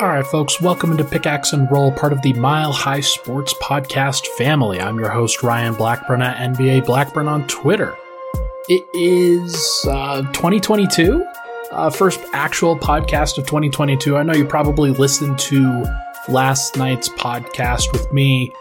All right, folks, welcome into Pickaxe and Roll, part of the Mile High Sports Podcast family. I'm your host, Ryan Blackburn at NBA Blackburn on Twitter. It is uh, 2022, uh, first actual podcast of 2022. I know you probably listened to last night's podcast with me,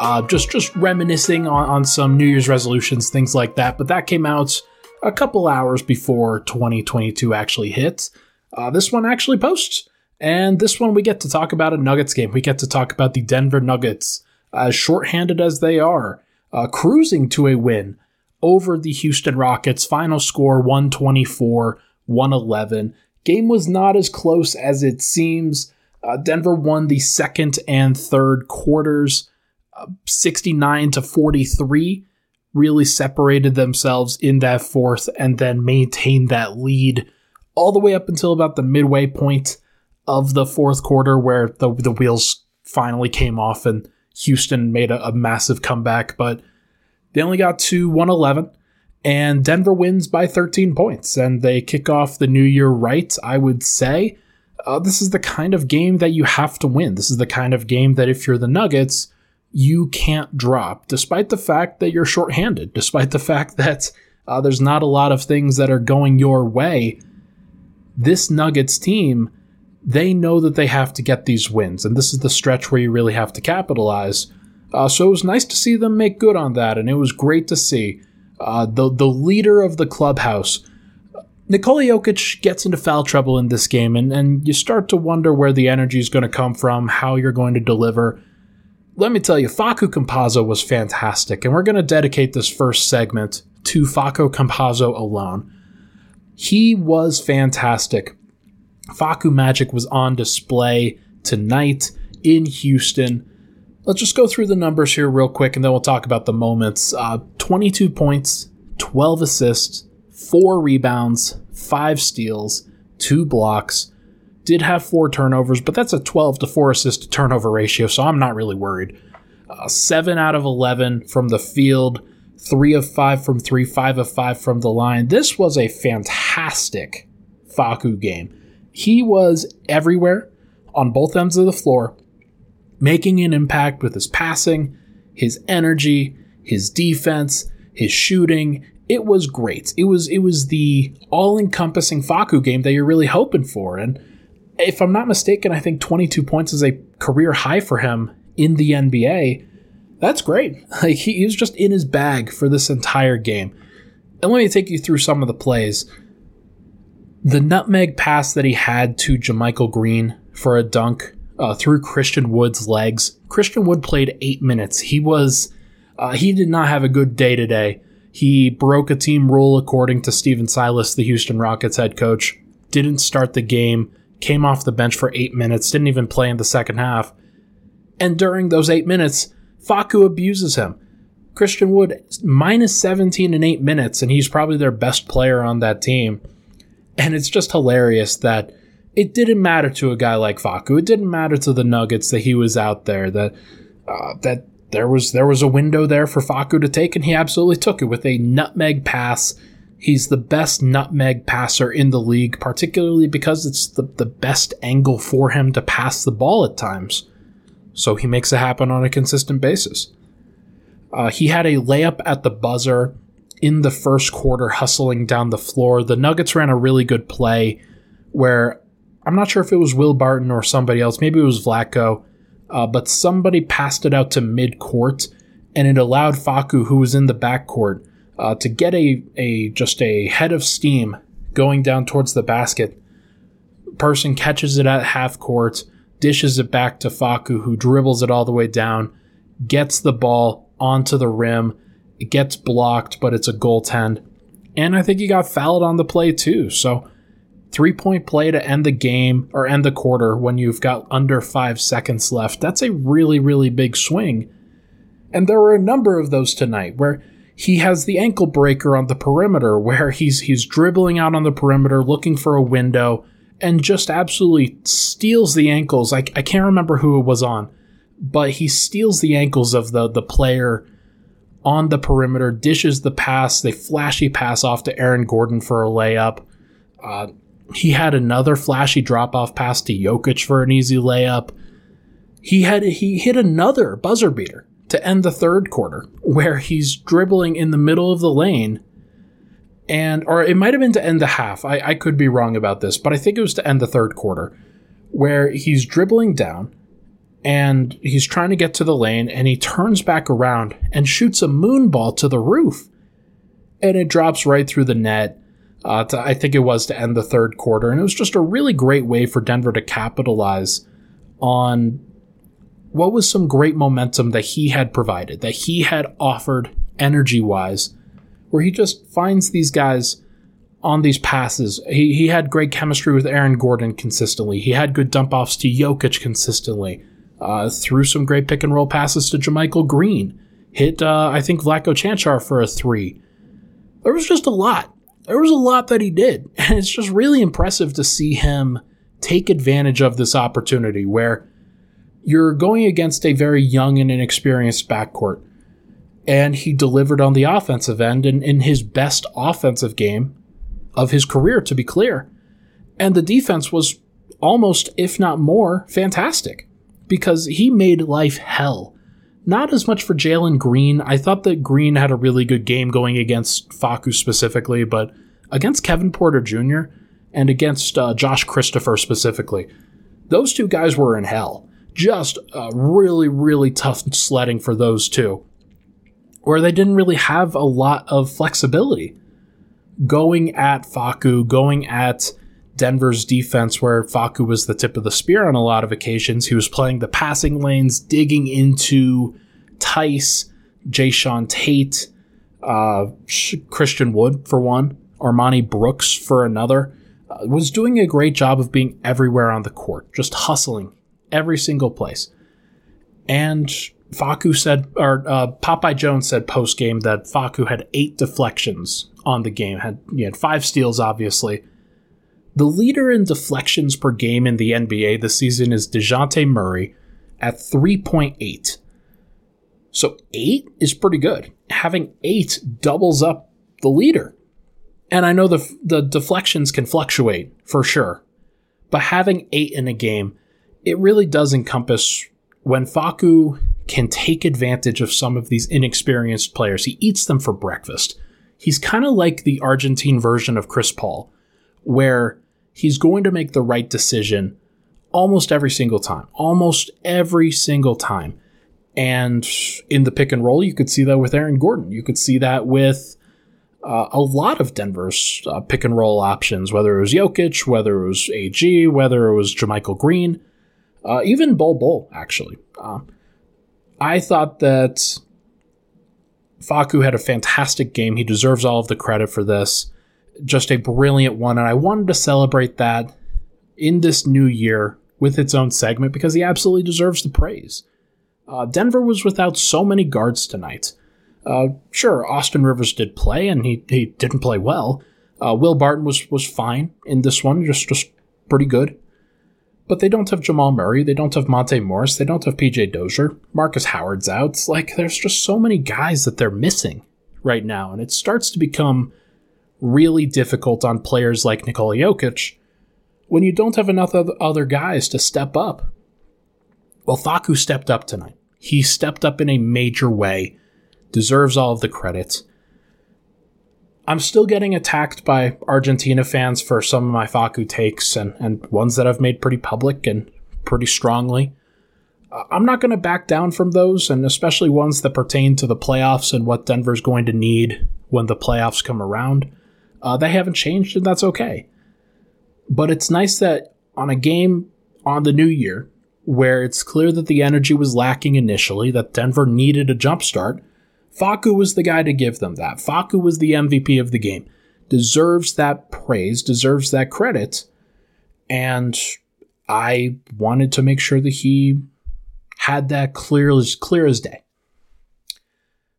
uh, just just reminiscing on, on some New Year's resolutions, things like that. But that came out a couple hours before 2022 actually hit. Uh, this one actually posts. And this one, we get to talk about a Nuggets game. We get to talk about the Denver Nuggets, as shorthanded as they are, uh, cruising to a win over the Houston Rockets. Final score 124 111. Game was not as close as it seems. Uh, Denver won the second and third quarters, uh, 69 to 43. Really separated themselves in that fourth and then maintained that lead all the way up until about the midway point of the fourth quarter where the the wheels finally came off and Houston made a, a massive comeback, but they only got to 111 and Denver wins by 13 points and they kick off the new year right, I would say. Uh, this is the kind of game that you have to win. This is the kind of game that if you're the Nuggets, you can't drop, despite the fact that you're shorthanded, despite the fact that uh, there's not a lot of things that are going your way. This Nuggets team they know that they have to get these wins, and this is the stretch where you really have to capitalize. Uh, so it was nice to see them make good on that, and it was great to see uh, the the leader of the clubhouse. Nikola Jokic gets into foul trouble in this game, and, and you start to wonder where the energy is going to come from, how you're going to deliver. Let me tell you, Facu Campazzo was fantastic, and we're going to dedicate this first segment to Facu Campazzo alone. He was fantastic. Facu Magic was on display tonight in Houston. Let's just go through the numbers here real quick and then we'll talk about the moments. Uh, 22 points, 12 assists, 4 rebounds, 5 steals, 2 blocks. Did have 4 turnovers, but that's a 12 to 4 assist to turnover ratio, so I'm not really worried. Uh, 7 out of 11 from the field, 3 of 5 from 3, 5 of 5 from the line. This was a fantastic Facu game. He was everywhere on both ends of the floor, making an impact with his passing, his energy, his defense, his shooting. It was great. It was it was the all-encompassing Facu game that you're really hoping for. And if I'm not mistaken, I think 22 points is a career high for him in the NBA. That's great. Like he, he was just in his bag for this entire game. And let me take you through some of the plays the nutmeg pass that he had to JaMychal Green for a dunk uh, through Christian Wood's legs. Christian Wood played eight minutes. He was uh, he did not have a good day today. He broke a team rule according to Stephen Silas, the Houston Rockets head coach. Didn't start the game. Came off the bench for eight minutes. Didn't even play in the second half. And during those eight minutes, Facu abuses him. Christian Wood minus 17 in eight minutes, and he's probably their best player on that team. And it's just hilarious that it didn't matter to a guy like Facu. It didn't matter to the Nuggets that he was out there. That uh, that there was there was a window there for Facu to take, and he absolutely took it with a nutmeg pass. He's the best nutmeg passer in the league, particularly because it's the, the best angle for him to pass the ball at times. So he makes it happen on a consistent basis. Uh, he had a layup at the buzzer in the first quarter hustling down the floor. The Nuggets ran a really good play where I'm not sure if it was Will Barton or somebody else. Maybe it was Vlatko, uh, but somebody passed it out to mid court, and it allowed Facu, who was in the backcourt, uh, to get a a just a head of steam going down towards the basket. Person catches it at half court, dishes it back to Facu, who dribbles it all the way down, gets the ball onto the rim it gets blocked, but it's a goaltend. And I think he got fouled on the play too. So three point play to end the game or end the quarter when you've got under five seconds left. That's a really, really big swing. And there were a number of those tonight where he has the ankle breaker on the perimeter where he's he's dribbling out on the perimeter looking for a window and just absolutely steals the ankles. I, I can't remember who it was on, but he steals the ankles of the the player on the perimeter, dishes the pass, they flashy pass off to Aaron Gordon for a layup. Uh, He had another flashy drop off pass to Jokic for an easy layup. He had he hit another buzzer beater to end the third quarter where he's dribbling in the middle of the lane and or it might have been to end the half. I, I could be wrong about this, but I think it was to end the third quarter where he's dribbling down and he's trying to get to the lane and he turns back around and shoots a moon ball to the roof and it drops right through the net uh, to, i think it was to end the third quarter and it was just a really great way for denver to capitalize on what was some great momentum that he had provided that he had offered energy wise where he just finds these guys on these passes. He, he had great chemistry with Aaron Gordon consistently. He had good dump offs to Jokic consistently. Uh, threw some great pick and roll passes to JaMychal Green. Hit, uh, I think, Vlatko Cancar for a three. There was just a lot. There was a lot that he did. And it's just really impressive to see him take advantage of this opportunity where you're going against a very young and inexperienced backcourt. And he delivered on the offensive end and in his best offensive game of his career, to be clear. And the defense was almost, if not more, fantastic because he made life hell. Not as much for Jalen Green. I thought that Green had a really good game going against Facu specifically, but against Kevin Porter Jr. and against uh, Josh Christopher specifically, those two guys were in hell. Just really, really tough sledding for those two, where they didn't really have a lot of flexibility. Going at Facu, going at Denver's defense, where Facu was the tip of the spear on a lot of occasions. He was playing the passing lanes, digging into Theis, Jae'Sean Tate, uh, Christian Wood for one, Armoni Brooks for another. Uh, was doing a great job of being everywhere on the court, just hustling every single place. And Facu said, or uh, Popeye Jones said post game that Facu had eight deflections on the game. Had he had five steals, obviously, the leader in deflections per game in the NBA this season is Dejounte Murray at 3.8. So 8 is pretty good. Having 8 doubles up the leader. And I know the, the deflections can fluctuate for sure. But having 8 in a game, it really does encompass when Facu can take advantage of some of these inexperienced players. He eats them for breakfast. He's kind of like the Argentine version of Chris Paul where he's going to make the right decision almost every single time. Almost every single time. And in the pick and roll, you could see that with Aaron Gordon. You could see that with uh, a lot of Denver's uh, pick and roll options, whether it was Jokic, whether it was AG, whether it was JaMychal Green, uh, even Bol Bol, actually. Uh, I thought that Facu had a fantastic game. He deserves all of the credit for this just a brilliant one. And I wanted to celebrate that in this new year with its own segment because he absolutely deserves the praise. Uh, Denver was without so many guards tonight. Uh, sure, Austin Rivers did play, and he, he didn't play well. Uh, Will Barton was was fine in this one, just just pretty good. But they don't have Jamal Murray, they don't have Monte Morris, they don't have PJ Dozier. Marcus Howard's out. Like there's just so many guys that they're missing right now, and it starts to become really difficult on players like Nikola Jokic when you don't have enough other guys to step up. Well, Facu stepped up tonight. He stepped up in a major way, deserves all of the credit. I'm still getting attacked by Argentina fans for some of my Facu takes and, and ones that I've made pretty public and pretty strongly. I'm not going to back down from those, and especially ones that pertain to the playoffs and what Denver's going to need when the playoffs come around. Uh, they haven't changed, and that's okay. But it's nice that on a game on the new year, where it's clear that the energy was lacking initially, that Denver needed a jump start, Facu was the guy to give them that. Facu was the MVP of the game. Deserves that praise, deserves that credit. And I wanted to make sure that he had that clear as clear as day.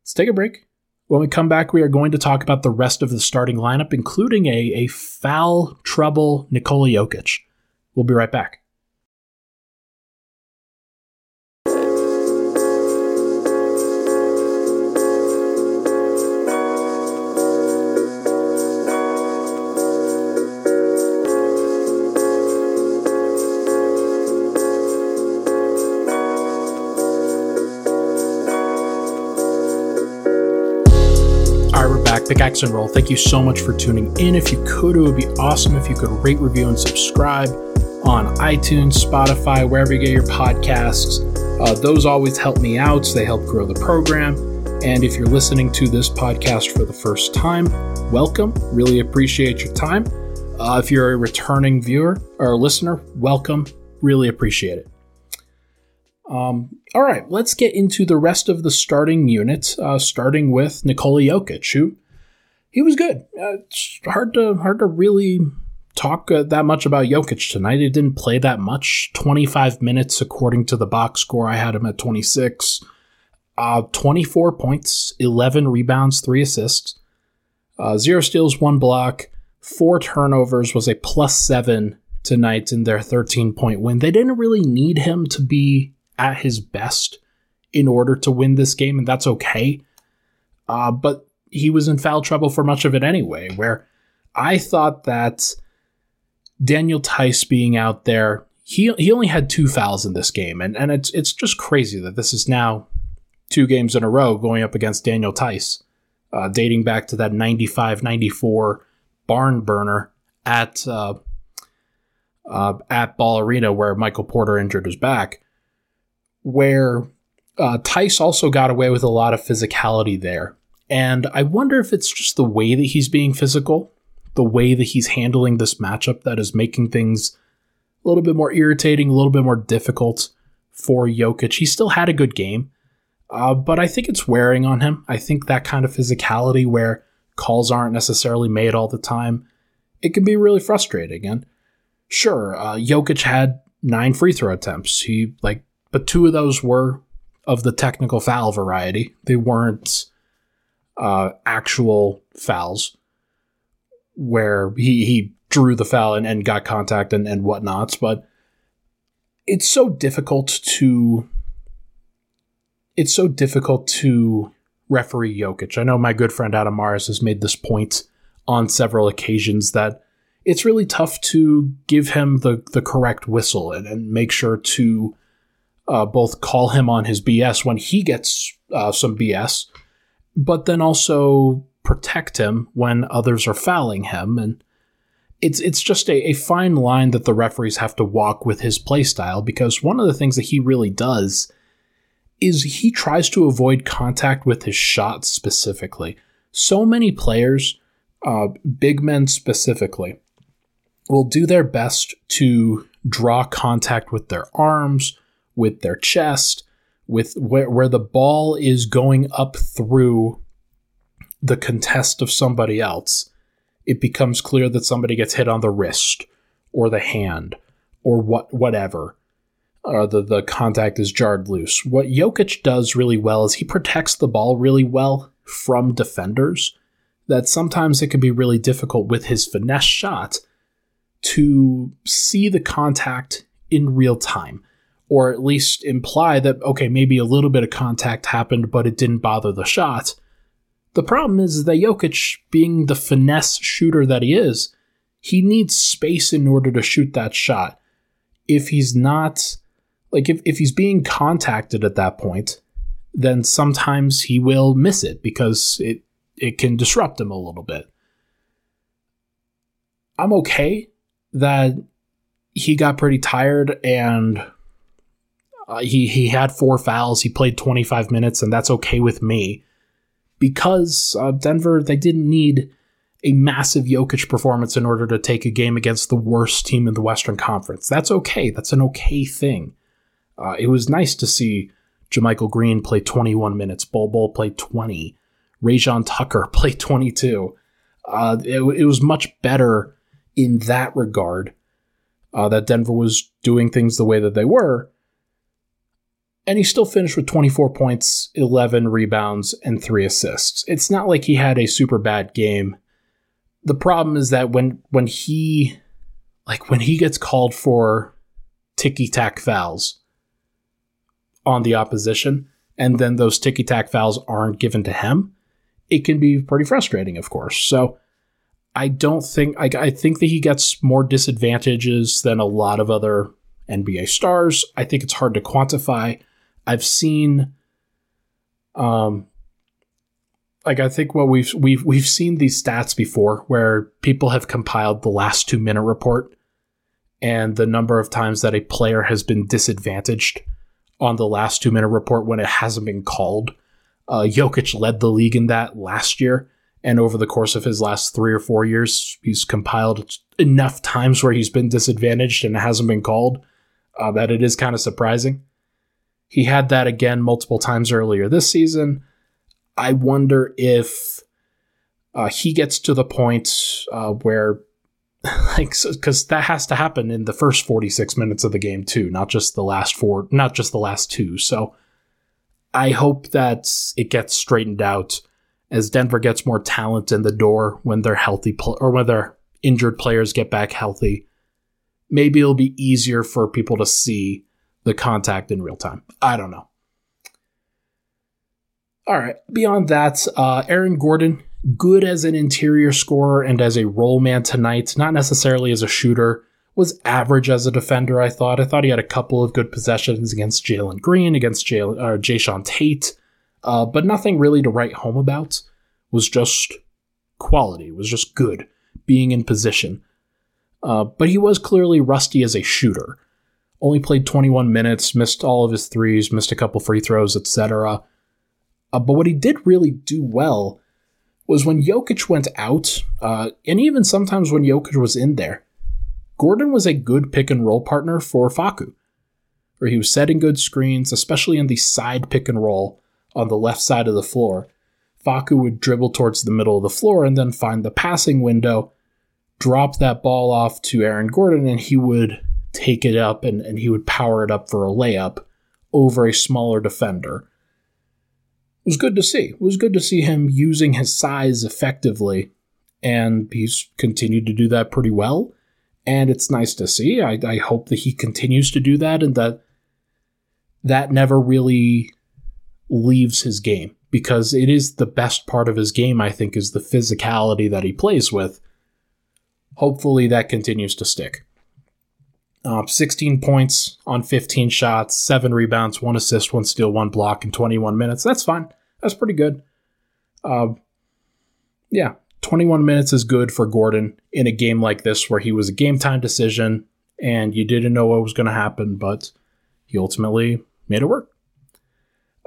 Let's take a break. When we come back, we are going to talk about the rest of the starting lineup, including a, a foul trouble Nikola Jokic. We'll be right back. Back, Pickaxe and Roll. Thank you so much for tuning in. If you could, it would be awesome if you could rate, review, and subscribe on iTunes, Spotify, wherever you get your podcasts. Uh, those always help me out. so They help grow the program. And if you're listening to this podcast for the first time, welcome. Really appreciate your time. Uh, if you're a returning viewer or listener, welcome. Really appreciate it. Um, all right, let's get into the rest of the starting unit, uh, starting with Nikola Jokic, who he was good. Uh, it's hard to hard to really talk uh, that much about Jokic tonight. He didn't play that much. 25 minutes according to the box score. I had him at 26. Uh, 24 points, 11 rebounds, 3 assists, uh, 0 steals, 1 block, 4 turnovers, was a plus 7 tonight in their 13 point win. They didn't really need him to be at his best in order to win this game, and that's okay. Uh, but he was in foul trouble for much of it anyway, where I thought that Daniel Theis being out there, he he only had two fouls in this game, and, and it's it's just crazy that this is now two games in a row going up against Daniel Theis, uh, dating back to that 95-94 barn burner at uh, uh, at Ball Arena where Michael Porter injured his back, where uh, Theis also got away with a lot of physicality there. And I wonder if it's just the way that he's being physical the way that he's handling this matchup that is making things a little bit more irritating, a little bit more difficult for Jokic. He still had a good game, uh, but I think it's wearing on him. I think that kind of physicality where calls aren't necessarily made all the time, it can be really frustrating. And sure, uh, Jokic had nine free throw attempts. He like, but two of those were of the technical foul variety. They weren't uh, actual fouls where he he drew the foul and, and got contact and, and whatnots, but it's so difficult to it's so difficult to referee Jokic. I know my good friend Adam Mares has made this point on several occasions that it's really tough to give him the, the correct whistle and, and make sure to uh, both call him on his BS when he gets uh, some BS, but then also protect him when others are fouling him and it's it's just a, a fine line that the referees have to walk with his play style because one of the things that he really does is he tries to avoid contact with his shots specifically. So many players, uh, big men specifically, will do their best to draw contact with their arms, with their chest, with where, where the ball is going up through the contest of somebody else, it becomes clear that somebody gets hit on the wrist or the hand or what whatever. Or the, the contact is jarred loose. What Jokic does really well is he protects the ball really well from defenders. That sometimes it can be really difficult with his finesse shot to see the contact in real time, or at least imply that, okay, maybe a little bit of contact happened, but it didn't bother the shot. The problem is that Jokic, being the finesse shooter that he is, he needs space in order to shoot that shot. If he's not, like, if, if he's being contacted at that point, then sometimes he will miss it because it, it can disrupt him a little bit. I'm okay that he got pretty tired and uh, he he had four fouls. He played 25 minutes, and that's okay with me because uh, Denver they didn't need a massive Jokic performance in order to take a game against the worst team in the Western Conference. That's okay. That's an okay thing. Uh, it was nice to see JaMychal Green play 21 minutes. Bol Bol played 20. Rayjon Tucker played 22. Uh, it, it, was much better in that regard uh, that Denver was doing things the way that they were and he still finished with 24 points, 11 rebounds, and 3 assists. It's not like he had a super bad game. The problem is that when when he like when he gets called for ticky tack fouls on the opposition, and then those ticky tack fouls aren't given to him, it can be pretty frustrating, of course. So I don't think I think that he gets more disadvantages than a lot of other NBA stars. I think it's hard to quantify. I've seen um like I think what we've we've we've seen these stats before where people have compiled the last two minute report and the number of times that a player has been disadvantaged on the last two minute report when it hasn't been called. Uh, Jokic led the league in that last year, and over the course of his last three or four years, he's compiled enough times where he's been disadvantaged and it hasn't been called uh, that it is kind of surprising. He had that again multiple times earlier this season. I wonder if uh, he gets to the point uh, where like because that has to happen in the first 46 minutes of the game too not just the last four not just the last two so i hope that it gets straightened out as denver gets more talent in the door when they're healthy pl- or when their injured players get back healthy maybe it'll be easier for people to see the contact in real time i don't know all right beyond that uh, aaron gordon good as an interior scorer and as a role man tonight, not necessarily as a shooter. Was average as a defender, I thought. I thought he had a couple of good possessions against Jalen Green, against Jay, uh, Jae'Sean Tate, uh, but nothing really to write home about. Was just quality, was just good, being in position. Uh, but he was clearly rusty as a shooter. Only played 21 minutes, missed all of his threes, missed a couple free throws, etc. Uh, but what he did really do well was when Jokic went out, uh, and even sometimes when Jokic was in there, Gordon was a good pick and roll partner for Facu, where he was setting good screens, especially in the side pick and roll on the left side of the floor. Facu would dribble towards the middle of the floor and then find the passing window, drop that ball off to Aaron Gordon, and he would take it up and, and he would power it up for a layup over a smaller defender It was good to see. It was good to see him using his size effectively, and he's continued to do that pretty well. And it's nice to see. I, I hope that he continues to do that, and that that never really leaves his game because it is the best part of his game. I think is the physicality that he plays with. Hopefully, that continues to stick. Uh, 16 points on 15 shots, 7 rebounds, 1 assist, 1 steal, 1 block in 21 minutes. That's fine. That's pretty good. Uh, yeah, 21 minutes is good for Gordon in a game like this where he was a game time decision and you didn't know what was going to happen, but he ultimately made it work.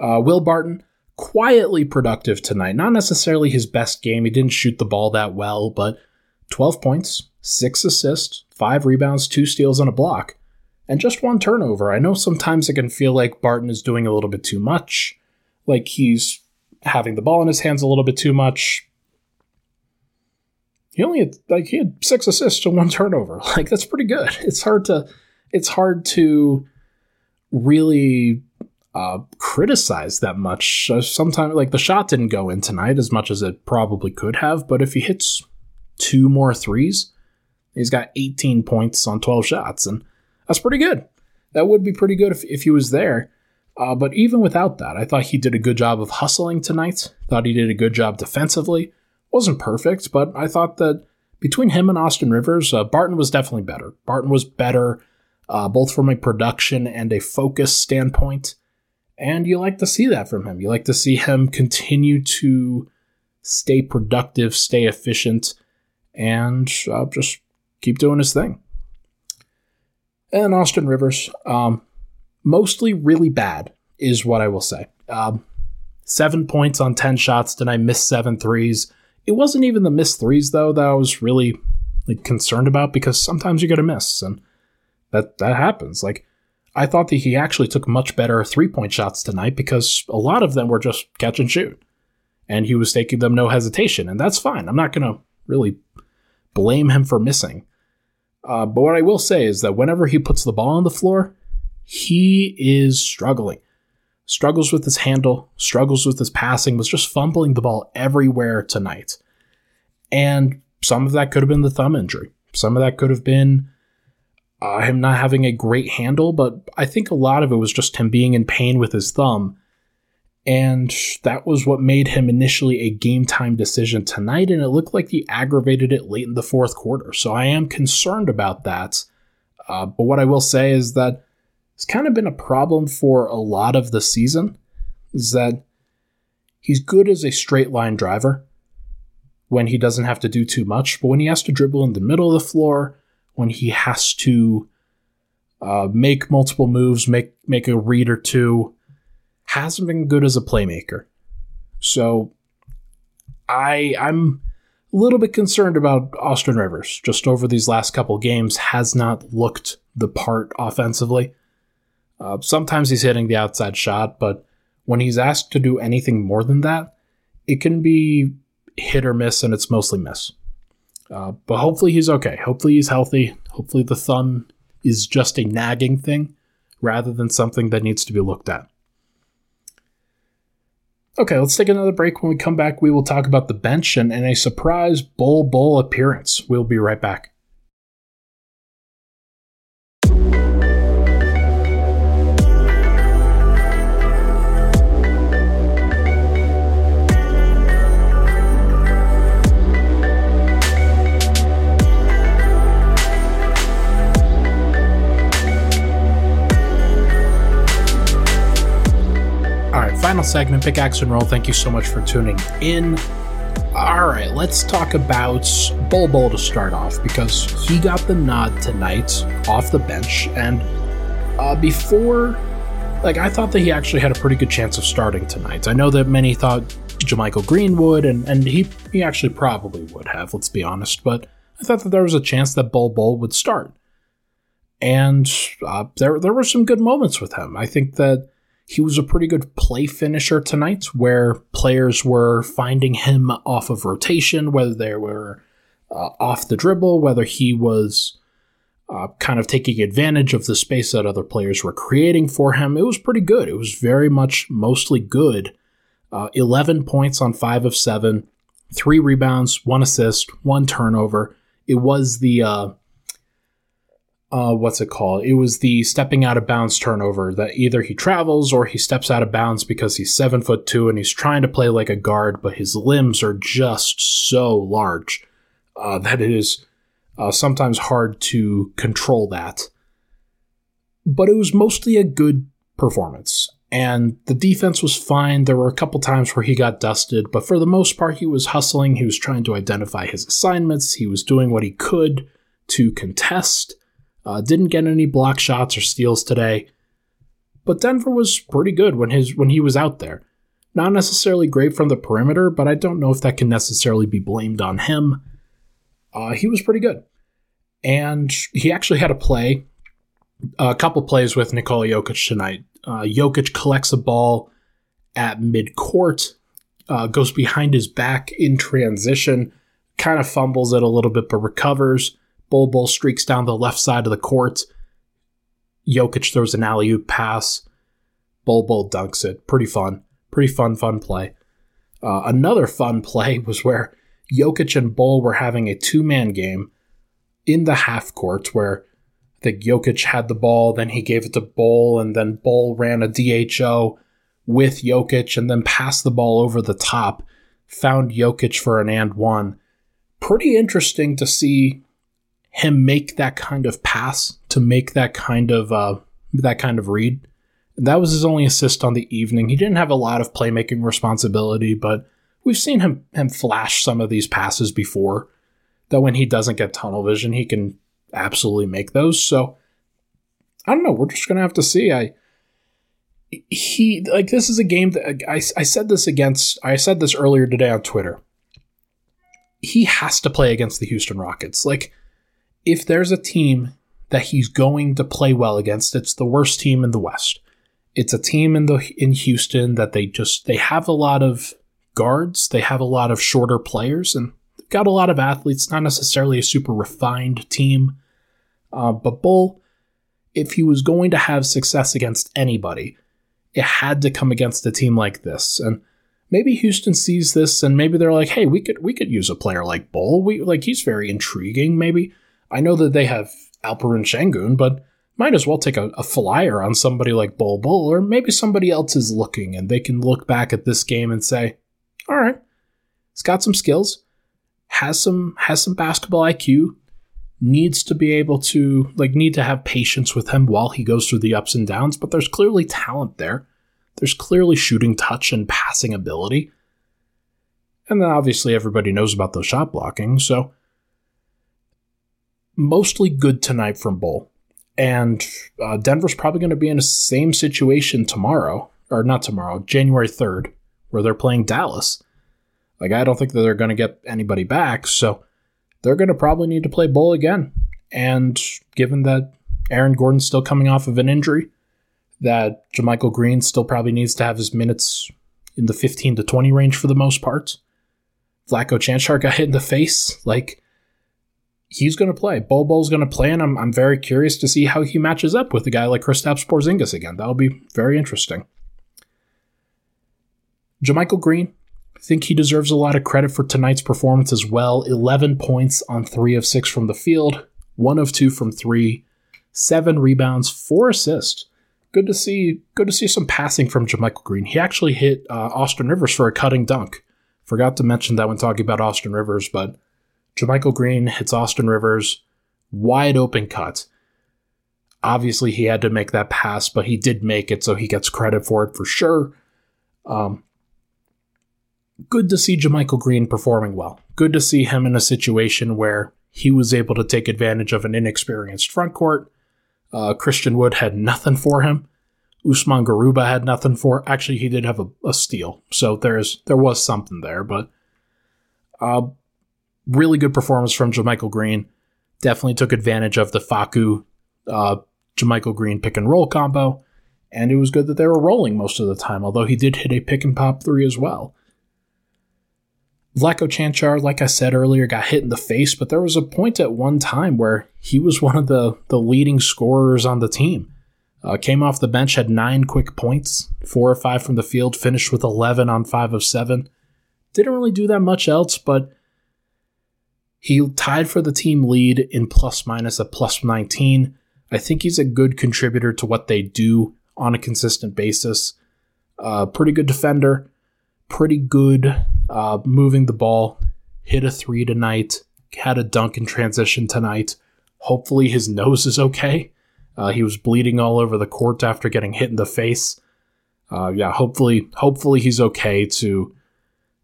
Uh, Will Barton, quietly productive tonight. Not necessarily his best game. He didn't shoot the ball that well, but 12 points, 6 assists, five rebounds, two steals, and a block, and just one turnover. I know sometimes it can feel like Barton is doing a little bit too much, like he's having the ball in his hands a little bit too much. He only had like he had six assists and one turnover. Like that's pretty good. It's hard to it's hard to really uh, criticize that much. Uh, sometimes, like the shot didn't go in tonight as much as it probably could have, but if he hits two more threes, He's got 18 points on 12 shots, and that's pretty good. That would be pretty good if, if he was there. Uh, but even without that, I thought he did a good job of hustling tonight. Thought he did a good job defensively. Wasn't perfect, but I thought that between him and Austin Rivers, uh, Barton was definitely better. Barton was better, uh, both from a production and a focus standpoint. And you like to see that from him. You like to see him continue to stay productive, stay efficient, and uh, just keep doing his thing. And Austin Rivers, um, mostly really bad, is what I will say. Um, seven points on 10 shots, then I missed seven threes. It wasn't even the missed threes, though, that I was really like, concerned about because sometimes you got to miss, and that, that happens. Like, I thought that he actually took much better three point shots tonight because a lot of them were just catch and shoot. And he was taking them no hesitation, and that's fine. I'm not going to really blame him for missing. Uh, but what I will say is that whenever he puts the ball on the floor, he is struggling. Struggles with his handle, struggles with his passing, was just fumbling the ball everywhere tonight. And some of that could have been the thumb injury. Some of that could have been uh, him not having a great handle, but I think a lot of it was just him being in pain with his thumb and that was what made him initially a game time decision tonight. And it looked like he aggravated it late in the fourth quarter. So I am concerned about that. Uh, but what I will say is that it's kind of been a problem for a lot of the season is that he's good as a straight line driver when he doesn't have to do too much, but when he has to dribble in the middle of the floor, when he has to uh, make multiple moves, make make a read or two, hasn't been good as a playmaker. So I I'm a little bit concerned about Austin Rivers. Just over these last couple games, has not looked the part offensively. Uh, sometimes he's hitting the outside shot, but when he's asked to do anything more than that, it can be hit or miss, and it's mostly miss. Uh, but hopefully he's okay. Hopefully he's healthy. Hopefully the thumb is just a nagging thing rather than something that needs to be looked at. Okay, let's take another break. When we come back, we will talk about the bench and, and a surprise Bol Bol appearance. We'll be right back. Final segment, Pickaxe and Roll. Thank you so much for tuning in. All right, let's talk about Bol Bol to start off because he got the nod tonight off the bench. And uh, before, like, I thought that he actually had a pretty good chance of starting tonight. I know that many thought JaMychal Green would, and, and he, he actually probably would have, let's be honest. But I thought that there was a chance that Bol Bol would start. And uh, there, there were some good moments with him. I think that he was a pretty good play finisher tonight, where players were finding him off of rotation, whether they were uh, off the dribble, whether he was uh, kind of taking advantage of the space that other players were creating for him. It was pretty good. It was very much mostly good. Uh, 11 points on 5 of 7, 3 rebounds, 1 assist, 1 turnover. It was the uh, what's it called? It was the stepping out of bounds turnover that either he travels or he steps out of bounds because he's seven foot two and he's trying to play like a guard, but his limbs are just so large uh, that it is uh, sometimes hard to control that. But it was mostly a good performance. And the defense was fine. There were a couple times where he got dusted, but for the most part, he was hustling. He was trying to identify his assignments. He was doing what he could to contest uh, didn't get any block shots or steals today, but Denver was pretty good when his when he was out there. Not necessarily great from the perimeter, but I don't know if that can necessarily be blamed on him. Uh, he was pretty good, and he actually had a play, a couple plays with Nikola Jokic tonight. Uh, Jokic collects a ball at midcourt, uh, goes behind his back in transition, kind of fumbles it a little bit, but recovers Bol Bull streaks down the left side of the court. Jokic throws an alley oop pass. Bol Bol dunks it. Pretty fun. Pretty fun, fun play. Uh, another fun play was where Jokic and Bol were having a two man game in the half court where I think Jokic had the ball, then he gave it to Bol, and then Bol ran a DHO with Jokic and then passed the ball over the top, found Jokic for an and one. Pretty interesting to see him make that kind of pass to make that kind of uh, that kind of read. That was his only assist on the evening. He didn't have a lot of playmaking responsibility, but we've seen him him flash some of these passes before. That when he doesn't get tunnel vision, he can absolutely make those. So I don't know. We're just gonna have to see. I he like this is a game that I, I said this against I said this earlier today on Twitter. He has to play against the Houston Rockets. Like if there's a team that he's going to play well against, it's the worst team in the West. It's a team in the in Houston that they just they have a lot of guards, they have a lot of shorter players, and they've got a lot of athletes. Not necessarily a super refined team, uh, but Bol, if he was going to have success against anybody, it had to come against a team like this. And maybe Houston sees this, and maybe they're like, "Hey, we could we could use a player like Bol. We like he's very intriguing. Maybe." I know that they have Alperen Sengun, but might as well take a, a, flyer on somebody like Bol Bol, or maybe somebody else is looking and they can look back at this game and say, all right, he's got some skills, has some has some basketball IQ, needs to be able to like need to have patience with him while he goes through the ups and downs, but there's clearly talent there. There's clearly shooting touch and passing ability. And then obviously everybody knows about the shot blocking, so mostly good tonight from Bol. And uh, Denver's probably going to be in the same situation tomorrow, or not tomorrow, January 3rd, where they're playing Dallas. Like, I don't think that they're going to get anybody back, so they're going to probably need to play Bol again. And given that Aaron Gordon's still coming off of an injury, that JaMychal Green still probably needs to have his minutes in the 15 to 20 range for the most part. Vlatko Cancar got hit in the face. Like, he's going to play. Bol Bol's going to play, and I'm, I'm very curious to see how he matches up with a guy like Kristaps Porzingis again. That'll be very interesting. JaMychal Green, I think he deserves a lot of credit for tonight's performance as well. 11 points on 3 of 6 from the field, 1 of 2 from 3, 7 rebounds, 4 assists. Good to see good to see some passing from JaMychal Green. He actually hit uh, Austin Rivers for a cutting dunk. Forgot to mention that when talking about Austin Rivers, but JaMychal Green hits Austin Rivers, wide open cut. Obviously, he had to make that pass, but he did make it, so he gets credit for it for sure. Um, good to see JaMychal Green performing well. Good to see him in a situation where he was able to take advantage of an inexperienced front court. Uh, Christian Wood had nothing for him. Usman Garuba had nothing for. Actually, he did have a, a steal, so there's there was something there, but uh, really good performance from JaMychal Green. Definitely took advantage of the Facu uh, JaMychal Green pick and roll combo, and it was good that they were rolling most of the time. Although he did hit a pick and pop three as well. Vlatko Cancar, like I said earlier, got hit in the face, but there was a point at one time where he was one of the, the leading scorers on the team. Uh, came off the bench, had nine quick points, four or five from the field, finished with 11 on five of seven. Didn't really do that much else, but he tied for the team lead in plus minus at plus 19. I think he's a good contributor to what they do on a consistent basis. Uh, pretty good defender, pretty good uh, moving the ball. Hit a three tonight, had a dunk in transition tonight. Hopefully his nose is okay. Uh, he was bleeding all over the court after getting hit in the face. Uh, yeah, hopefully, hopefully he's okay to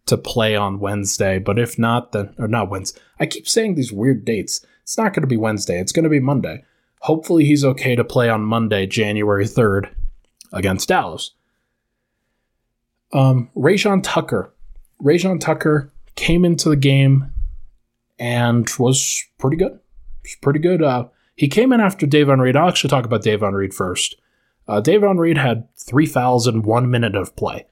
to play on Wednesday. But if not, then or not Wednesday. I keep saying these weird dates. It's not going to be Wednesday. It's going to be Monday. Hopefully he's okay to play on Monday, January third, against Dallas. Um, Rayjon Tucker. Rayjon Tucker came into the game and was pretty good. Was pretty good. Uh, he came in after Davon Reed. I'll actually talk about Davon Reed first. Uh, Davon Reed had three fouls in one minute of play.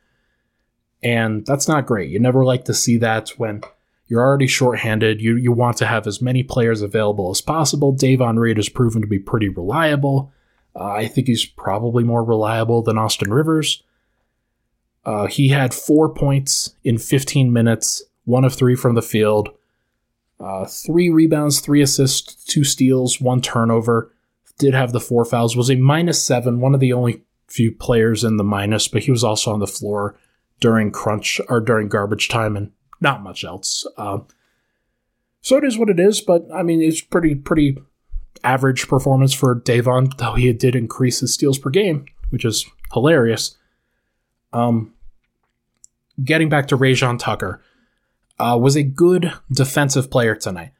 And that's not great. You never like to see that when you're already shorthanded. You, you want to have as many players available as possible. Davon Reed has proven to be pretty reliable. Uh, I think he's probably more reliable than Austin Rivers. Uh, he had four points in 15 minutes, one of three from the field, uh, three rebounds, three assists, two steals, one turnover. Did have the four fouls. Was a minus seven, one of the only few players in the minus, but he was also on the floor during crunch or during garbage time and not much else. Uh, so it is what it is, but I mean, it's pretty pretty average performance for Davon, though he did increase his steals per game, which is hilarious. Um, getting back to Rayjon Tucker, uh, was a good defensive player tonight.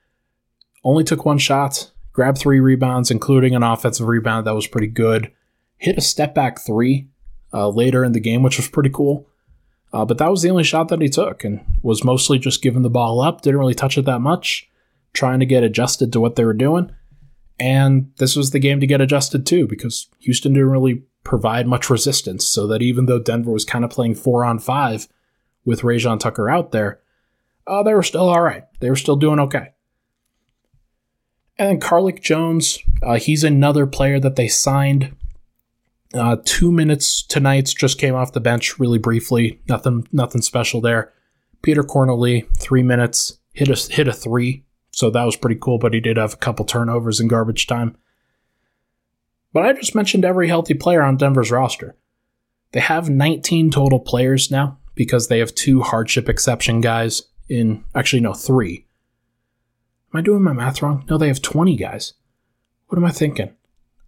Only took one shot, grabbed three rebounds, including an offensive rebound that was pretty good. Hit a step back three uh, later in the game, which was pretty cool. Uh, but that was the only shot that he took and was mostly just giving the ball up, didn't really touch it that much, trying to get adjusted to what they were doing. And this was the game to get adjusted to because Houston didn't really provide much resistance. So that even though Denver was kind of playing four on five with Rayjon Tucker out there, uh, they were still all right. They were still doing okay. And then Carlik Jones, uh, he's another player that they signed uh, two minutes tonight just came off the bench really briefly. Nothing, nothing special there. Petr Cornelie, three minutes, hit a hit a three, so that was pretty cool. But he did have a couple turnovers in garbage time. But I just mentioned every healthy player on Denver's roster. They have 19 total players now because they have two hardship exception guys in actually no three. Am I doing my math wrong? No, they have 20 guys. What am I thinking?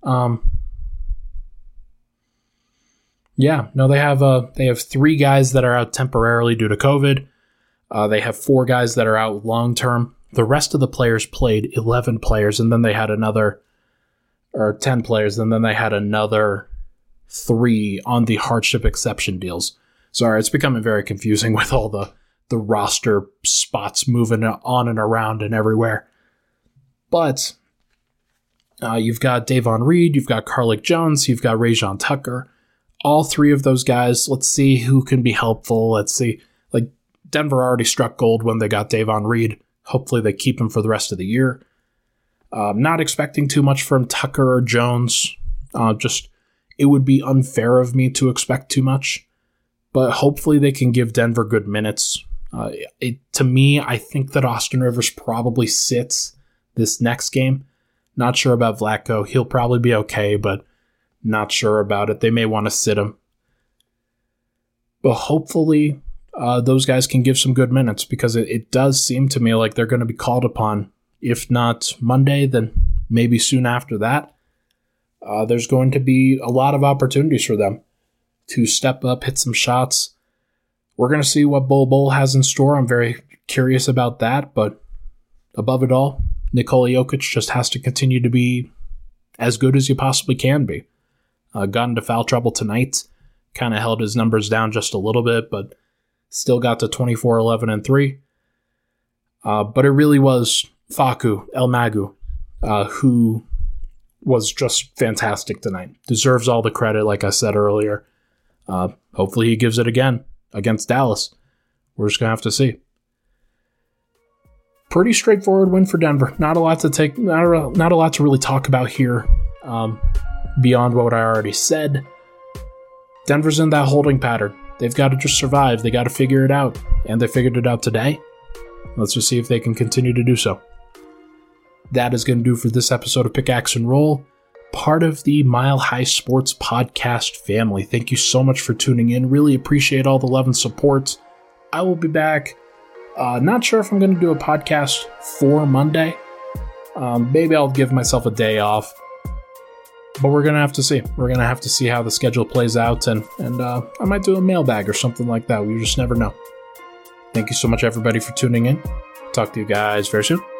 Um, yeah, no, they have uh, they have three guys that are out temporarily due to COVID. Uh, they have four guys that are out long term. The rest of the players played 11 players, and then they had another, or 10 players, and then they had another three on the hardship exception deals. Sorry, it's becoming very confusing with all the, the roster spots moving on and around and everywhere. But uh, you've got Davon Reed, you've got Carlik Jones, you've got Rayjon Tucker. All three of those guys, let's see who can be helpful. Let's see. Like, Denver already struck gold when they got Davon Reed. Hopefully, they keep him for the rest of the year. Uh, not expecting too much from Tucker or Jones. Uh, just, it would be unfair of me to expect too much. But hopefully, they can give Denver good minutes. Uh, it, to me, I think that Austin Rivers probably sits this next game. Not sure about Vlatko. He'll probably be okay, but not sure about it. They may want to sit him. But hopefully, uh, those guys can give some good minutes because it, it does seem to me like they're going to be called upon. If not Monday, then maybe soon after that. Uh, there's going to be a lot of opportunities for them to step up, hit some shots. We're going to see what Bol Bol has in store. I'm very curious about that, but above it all, Nikola Jokic just has to continue to be as good as he possibly can be. Uh, got into foul trouble tonight, kind of held his numbers down just a little bit, but still got to 24, 11, and 3. Uh, but it really was Facu, El Mago uh, who was just fantastic tonight. Deserves all the credit, like I said earlier. Uh, hopefully, he gives it again against Dallas. We're just going to have to see pretty straightforward win for Denver. Not a lot to take, not a, not a lot to really talk about here, um, beyond what I already said. Denver's in that holding pattern. They've got to just survive. They got to figure it out, and they figured it out today. Let's just see if they can continue to do so. That is going to do for this episode of Pickaxe and Roll, part of the Mile High Sports podcast family. Thank you so much for tuning in. Really appreciate all the love and support. I will be back uh, not sure if I'm going to do a podcast for Monday. Um, maybe I'll give myself a day off, but we're gonna have to see. We're gonna have to see how the schedule plays out, and and uh, I might do a mailbag or something like that. We just never know. Thank you so much, everybody, for tuning in. Talk to you guys very soon.